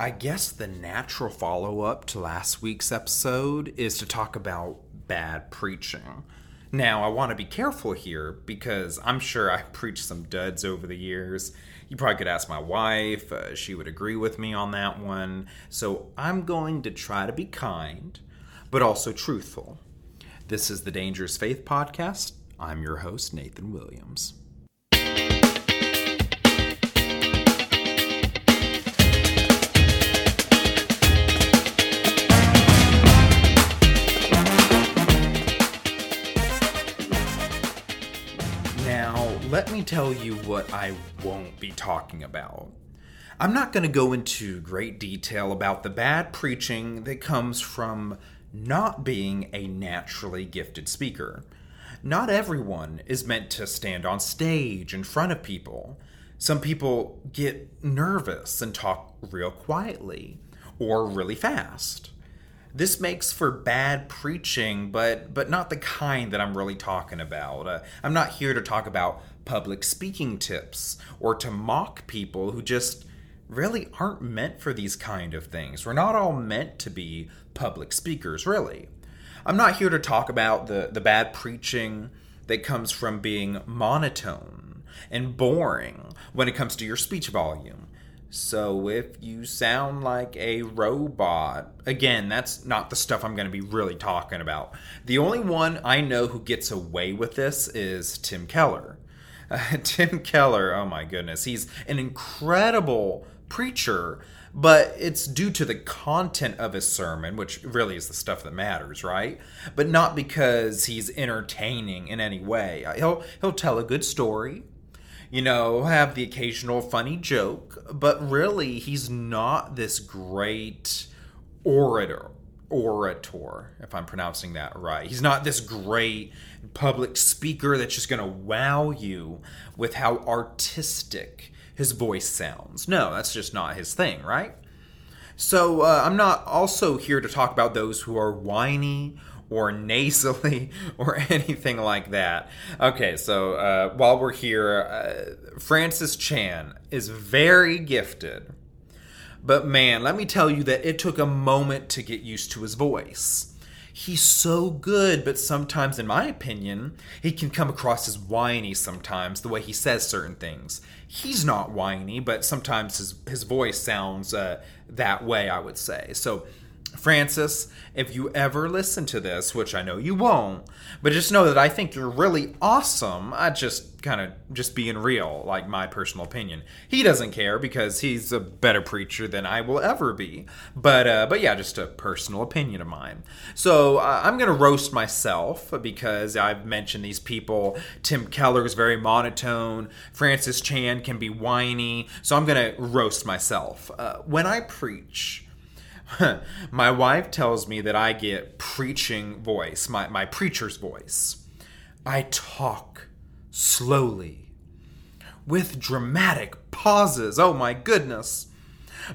I guess the natural follow up to last week's episode is to talk about bad preaching. Now, I want to be careful here because I'm sure I've preached some duds over the years. You probably could ask my wife, uh, she would agree with me on that one. So I'm going to try to be kind, but also truthful. This is the Dangerous Faith Podcast. I'm your host, Nathan Williams. Tell you what I won't be talking about. I'm not going to go into great detail about the bad preaching that comes from not being a naturally gifted speaker. Not everyone is meant to stand on stage in front of people. Some people get nervous and talk real quietly or really fast. This makes for bad preaching, but but not the kind that I'm really talking about. Uh, I'm not here to talk about public speaking tips or to mock people who just really aren't meant for these kind of things. We're not all meant to be public speakers, really. I'm not here to talk about the, the bad preaching that comes from being monotone and boring when it comes to your speech volume. So if you sound like a robot, again, that's not the stuff I'm going to be really talking about. The only one I know who gets away with this is Tim Keller. Tim Keller, oh my goodness, he's an incredible preacher, but it's due to the content of his sermon, which really is the stuff that matters, right? But not because he's entertaining in any way. Uh, he'll he'll tell a good story, you know, have the occasional funny joke, but really he's not this great orator orator, if I'm pronouncing that right. He's not this great public speaker that's just going to wow you with how artistic his voice sounds. No, that's just not his thing, right? So uh, I'm not also here to talk about those who are whiny or nasally or anything like that. Okay, so uh, while we're here, uh, Francis Chan is very gifted but man, let me tell you that it took a moment to get used to his voice. He's so good, but sometimes, in my opinion, he can come across as whiny sometimes, the way he says certain things. He's not whiny, but sometimes his, his voice sounds uh, that way, I would say. So Francis, if you ever listen to this, which I know you won't, but just know that I think you're really awesome. I just kind of just being real, like my personal opinion. He doesn't care because he's a better preacher than I will ever be. But uh, but yeah, just a personal opinion of mine. So uh, I'm gonna roast myself because I've mentioned these people. Tim Keller is very monotone. Francis Chan can be whiny. So I'm gonna roast myself uh, when I preach. my wife tells me that I get preaching voice, my, my preacher's voice. I talk slowly with dramatic pauses. Oh my goodness.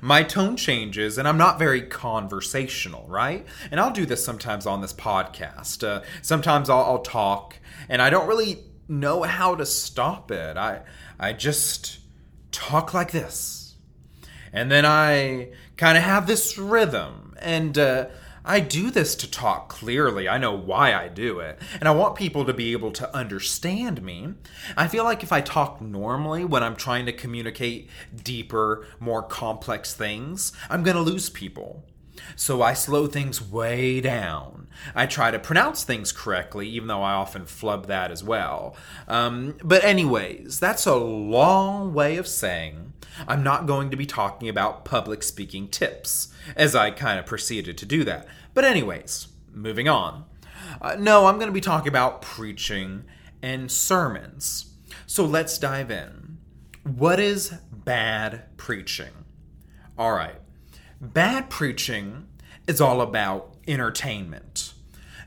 My tone changes and I'm not very conversational, right? And I'll do this sometimes on this podcast. Uh, sometimes I'll, I'll talk and I don't really know how to stop it. I, I just talk like this and then I kind of have this rhythm. And uh, I do this to talk clearly. I know why I do it. And I want people to be able to understand me. I feel like if I talk normally when I'm trying to communicate deeper, more complex things, I'm going to lose people. So I slow things way down. I try to pronounce things correctly, even though I often flub that as well. Um, but, anyways, that's a long way of saying I'm not going to be talking about public speaking tips, as I kind of proceeded to do that. But, anyways, moving on. Uh, no, I'm going to be talking about preaching and sermons. So let's dive in. What is bad preaching? All right. Bad preaching is all about entertainment.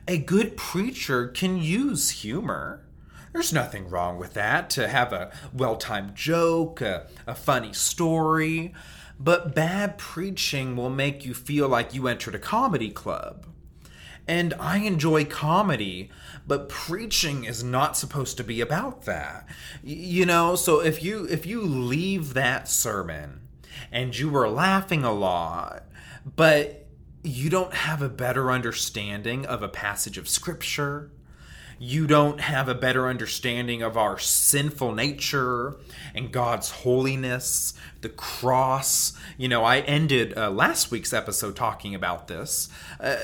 A good preacher can use humor. There's nothing wrong with that, to have a well timed joke, a, a, funny story. But bad preaching will make you feel like you entered a comedy club. And I enjoy comedy, but preaching is not supposed to be about that. You know, so if you if you leave that sermon and you were laughing a lot, but you don't have a better understanding of a passage of scripture you don't have a better understanding of our sinful nature and God's holiness, the cross. You know, I ended uh, last week's episode talking about this. Uh,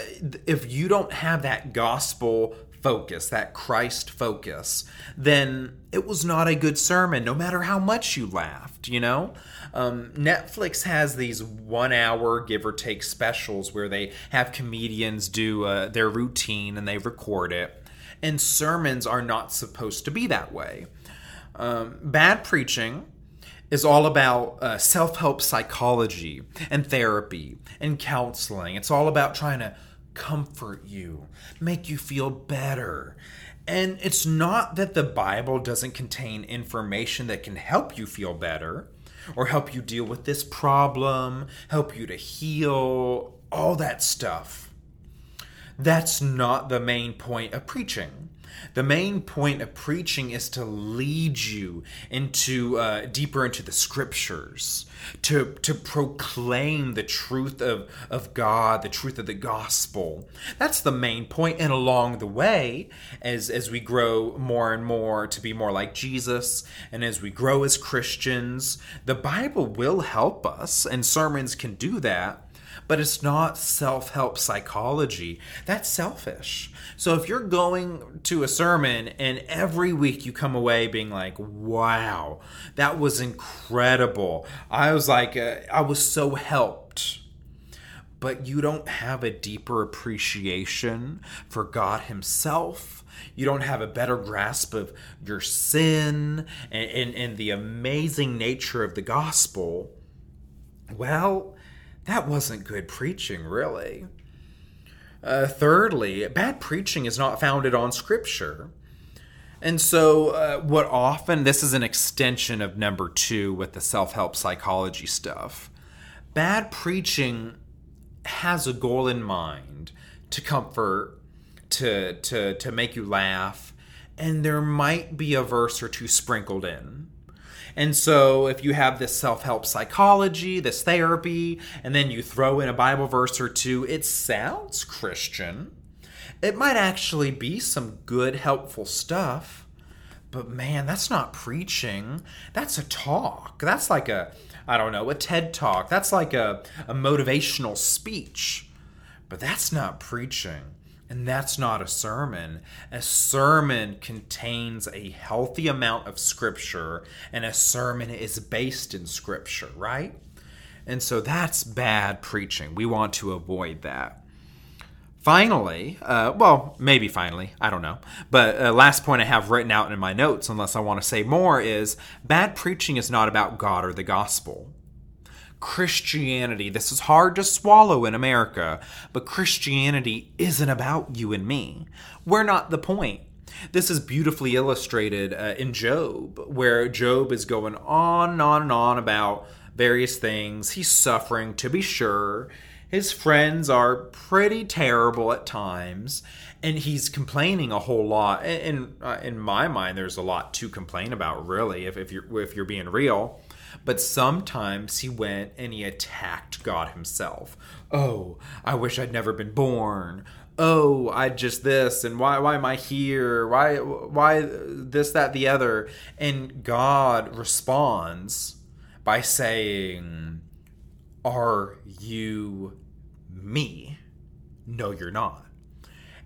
if you don't have that gospel focus, that Christ focus, then it was not a good sermon, no matter how much you laughed, you know? Um, Netflix has these one hour, give or take specials where they have comedians do uh, their routine and they record it and sermons are not supposed to be that way. Um, bad preaching is all about uh, self help psychology and therapy and counseling. It's all about trying to comfort you, make you feel better. And it's not that the Bible doesn't contain information that can help you feel better or help you deal with this problem, help you to heal, all that stuff. That's not the main point of preaching. The main point of preaching is to lead you into uh, deeper into the scriptures, to to proclaim the truth of of God, the truth of the gospel. That's the main point. And along the way, as as we grow more and more to be more like Jesus, and as we grow as Christians, the Bible will help us, and sermons can do that but it's not self help psychology. That's selfish. So if you're going to a sermon and every week you come away being like, wow, that was incredible. I was like, uh, I was so helped. But you don't have a deeper appreciation for God Himself you don't have a better grasp of your sin and, and, and, the amazing nature of the gospel, well, that wasn't good preaching, really. Uh, thirdly, bad preaching is not founded on Scripture. And so, uh, what often, this is an extension of number two with the self help psychology stuff. Bad preaching has a goal in mind to comfort, to, to, to make you laugh, and there might be a verse or two sprinkled in. And so, if you have this self help psychology, this therapy, and then you throw in a Bible verse or two, it sounds Christian. It might actually be some good, helpful stuff. But man, that's not preaching. That's a talk. That's like a, I don't know, a TED talk. That's like a, a motivational speech. But that's not preaching. And that's not a sermon. A sermon contains a healthy amount of scripture, and a sermon is based in scripture, right? And so that's bad preaching. We want to avoid that. Finally, uh, well, maybe finally, I don't know. But uh, last point I have written out in my notes, unless I want to say more, is bad preaching is not about God or the gospel. Christianity, this is hard to swallow in America, but Christianity isn't about you and me. We're not the point. This is beautifully illustrated uh, in Job, where Job is going on and on and on about various things. He's suffering, to be sure. His friends are pretty terrible at times, and he's complaining a whole lot. And, uh, in my mind, there's a lot to complain about, really, if, if you're if you're being real. But sometimes he went and he attacked God himself. Oh, I wish I'd never been born. Oh, I just this and why why am I here? Why why this that the other? And God responds by saying, "Are you me?" No, you're not.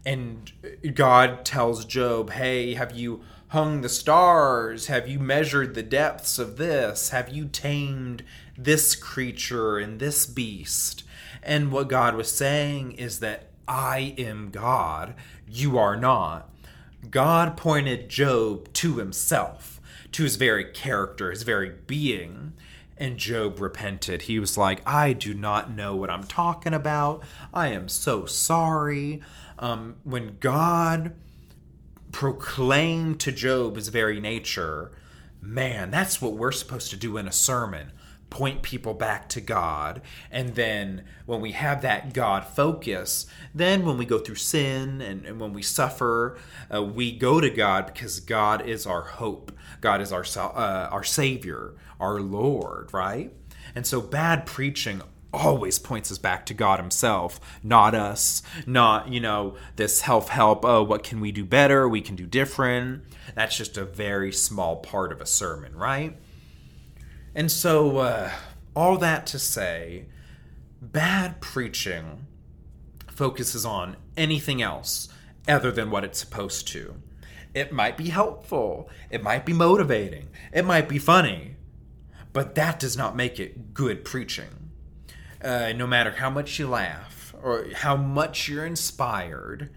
And God tells Job, "Hey, have you hung the stars? Have you measured the depths of this? Have you tamed this creature and this beast? And what God was saying is that I am God, you are not. God pointed Job to himself, to his very character, his very being. And Job repented. He was like, I do not know what I'm talking about. I am so sorry. Um, when God proclaimed to Job his very nature, man, that's what we're supposed to do in a sermon. Point people back to God. And then when we have that God focus, then when we go through sin and, and when we suffer, uh, we go to God because God is our hope. God is our, uh, our Savior, our Lord, right? And so bad preaching always points us back to God Himself, not us, not, you know, this help help, oh, what can we do better? We can do different. That's just a very small part of a sermon, right? And so, uh, all that to say, bad preaching focuses on anything else other than what it's supposed to. It might be helpful, it might be motivating, it might be funny, but that does not make it good preaching. Uh, no matter how much you laugh or how much you're inspired,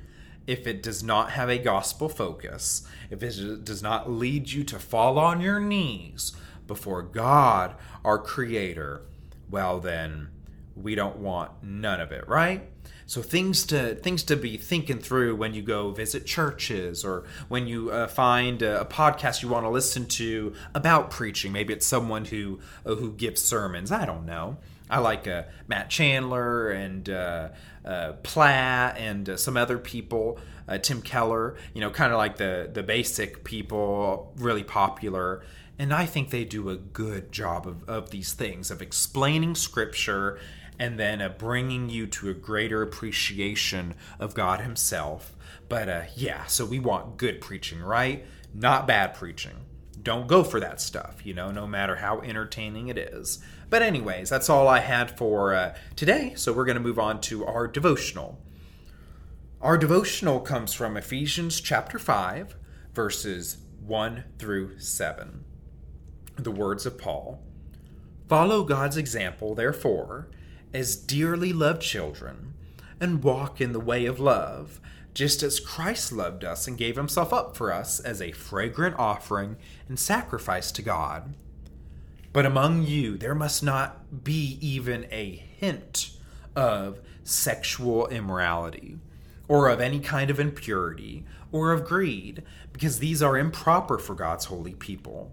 if it does not have a gospel focus, if it does not lead you to fall on your knees before God, our Creator, well, then we don't want none of it, right? So things to things to be thinking through when you go visit churches or when you uh, find a, a, podcast you want to listen to about preaching. Maybe it's someone who uh, who gives sermons. I don't know. I like uh, Matt Chandler and uh, uh, Platt and uh, some other people. Tim Keller, you know, kind of like the the basic people, really popular. And I think they do a good job of, of these things, of explaining scripture and then uh, bringing you to a greater appreciation of God Himself. But uh, yeah, so we want good preaching, right? Not bad preaching. Don't go for that stuff, you know, no matter how entertaining it is. But, anyways, that's all I had for uh, today. So, we're going to move on to our devotional. Our devotional comes from Ephesians chapter 5, verses 1 through 7. The words of Paul Follow God's example, therefore as dearly loved children, and walk in the way of love, just as Christ loved us and gave himself up for us as a fragrant offering and sacrifice to God. But among you there must not be even a hint of sexual immorality, or of any kind of impurity, or of greed, because these are improper for God's holy people.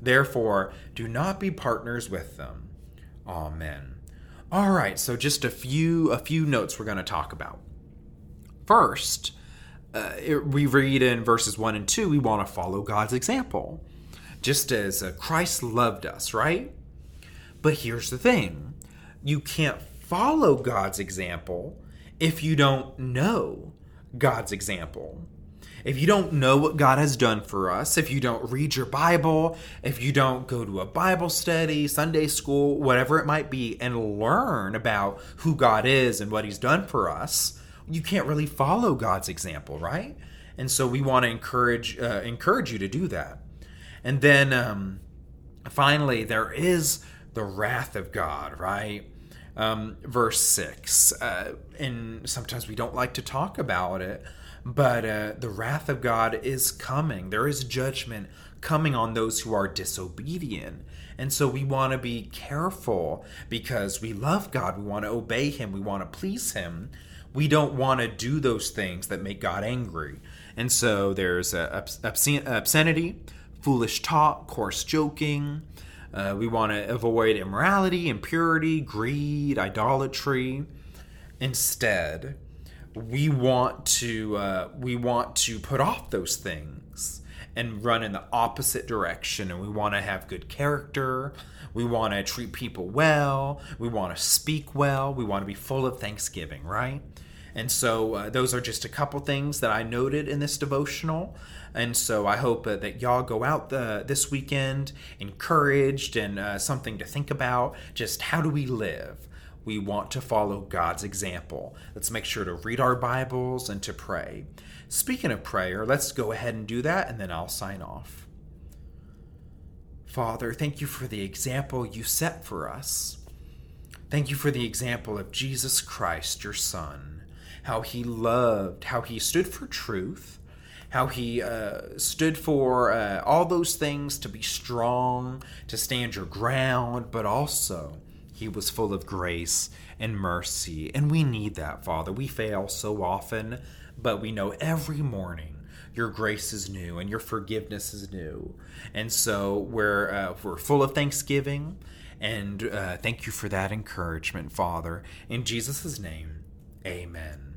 Therefore, do not be partners with them. Amen. All right, so just a few a few notes we're going to talk about. First, uh, it, we read in verses 1 and 2, we want to follow God's example, just as uh, Christ loved us, right? But here's the thing you can't follow God's example if you don't know God's example if you don't know what God has done for us, if you don't read your Bible, if you don't go to a Bible study, Sunday school, whatever it might be, and learn about who God is and what He's done for us, you can't really follow God's example, right? And so we want to encourage uh, encourage you to do that. And then um, finally, there is the wrath of God, right? Um, verse six, uh, and sometimes we don't like to talk about it but uh, the wrath of God is coming. There is judgment coming on those who are disobedient. And so we want to be careful because we love God. We want to obey Him. We want to please Him. We don't want to do those things that make God angry. And so there's uh, obscenity, foolish talk, coarse joking. Uh, we want to avoid immorality, impurity, greed, idolatry. Instead, we want to uh, we want to put off those things and run in the opposite direction and we want to have good character we want to treat people well we want to speak well we want to be full of thanksgiving right? And so uh, those are just a couple things that i noted in this devotional. And so i hope uh, that y'all go out the, this weekend encouraged and uh, something to think about just how do we live we want to follow God's example. Let's make sure to read our Bibles and to pray. Speaking of prayer, let's go ahead and do that, and then I'll sign off. Father, thank you for the example you set for us. Thank you for the example of Jesus Christ, your Son, how he loved, how he stood for truth, how he uh, stood for uh, all those things to be strong, to stand your ground, but also he was full of grace and mercy. And we need that, Father. We fail so often, but we know every morning your grace is new and your forgiveness is new. And so we're, uh, we're full of thanksgiving. And uh, thank you for that encouragement, Father. In Jesus' name, amen.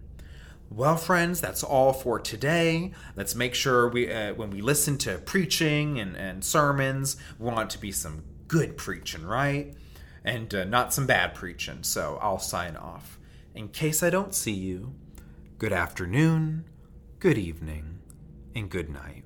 Well, friends, that's all for today. Let's make sure we, uh, when we listen to preaching and, and sermons, we want to be some good preaching, right? And uh, not some bad preaching. So I'll sign off. In case I don't see you, good afternoon, good evening, and good night.